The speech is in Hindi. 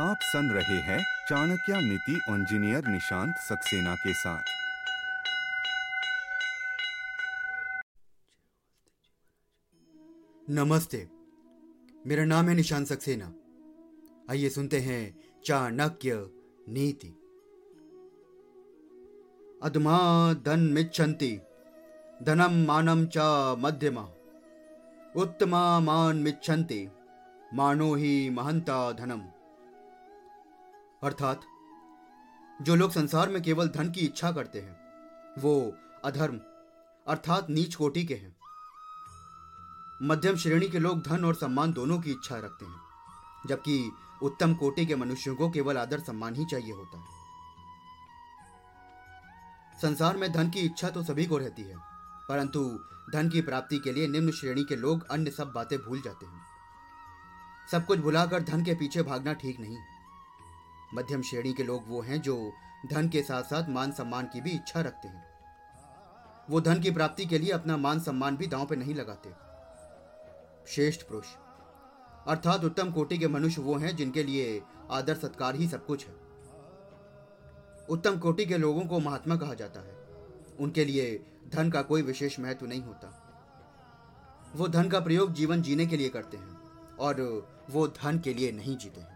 आप सुन रहे हैं चाणक्य नीति इंजीनियर निशांत सक्सेना के साथ। नमस्ते, मेरा नाम है निशांत सक्सेना। आइए सुनते हैं चाणक्य नीति। अधमा धन मिच्छन्ति धनम मानम च मध्यमा। उत्तमा मान मिच्छन्ति, मानो ही महंता धनम। अर्थात, जो लोग संसार में केवल धन की इच्छा करते हैं, वो अधर्म, अर्थात नीच कोटि के हैं। मध्यम श्रेणी के लोग धन और सम्मान दोनों की इच्छा रखते हैं, जबकि उत्तम कोटि के मनुष्यों को केवल आदर सम्मान ही चाहिए होता है। संसार में धन की इच्छा तो सभी को रहती है, परंतु धन की प्राप्ति के लिए निम्न श्रेणी के लोग अन्य सब बातें भूल जाते हैं। सब कुछ भुलाकर धन के पीछे भागना ठीक नहीं। मध्यम श्रेणी के लोग वो हैं जो धन के साथ साथ मान सम्मान की भी इच्छा रखते हैं। वो धन की प्राप्ति के लिए अपना मान सम्मान भी दांव पे नहीं लगाते। श्रेष्ठ पुरुष। अर्थात उत्तम कोटि के मनुष्य वो हैं जिनके लिए आदर सत्कार ही सब कुछ है। उत्तम कोटि के लोगों को महात्मा कहा जाता है। उनके लिए धन का कोई विशेष महत्व नहीं होता। वो धन का प्रयोग जीवन जीने के लिए करते हैं और वो धन के लिए नहीं जीते हैं।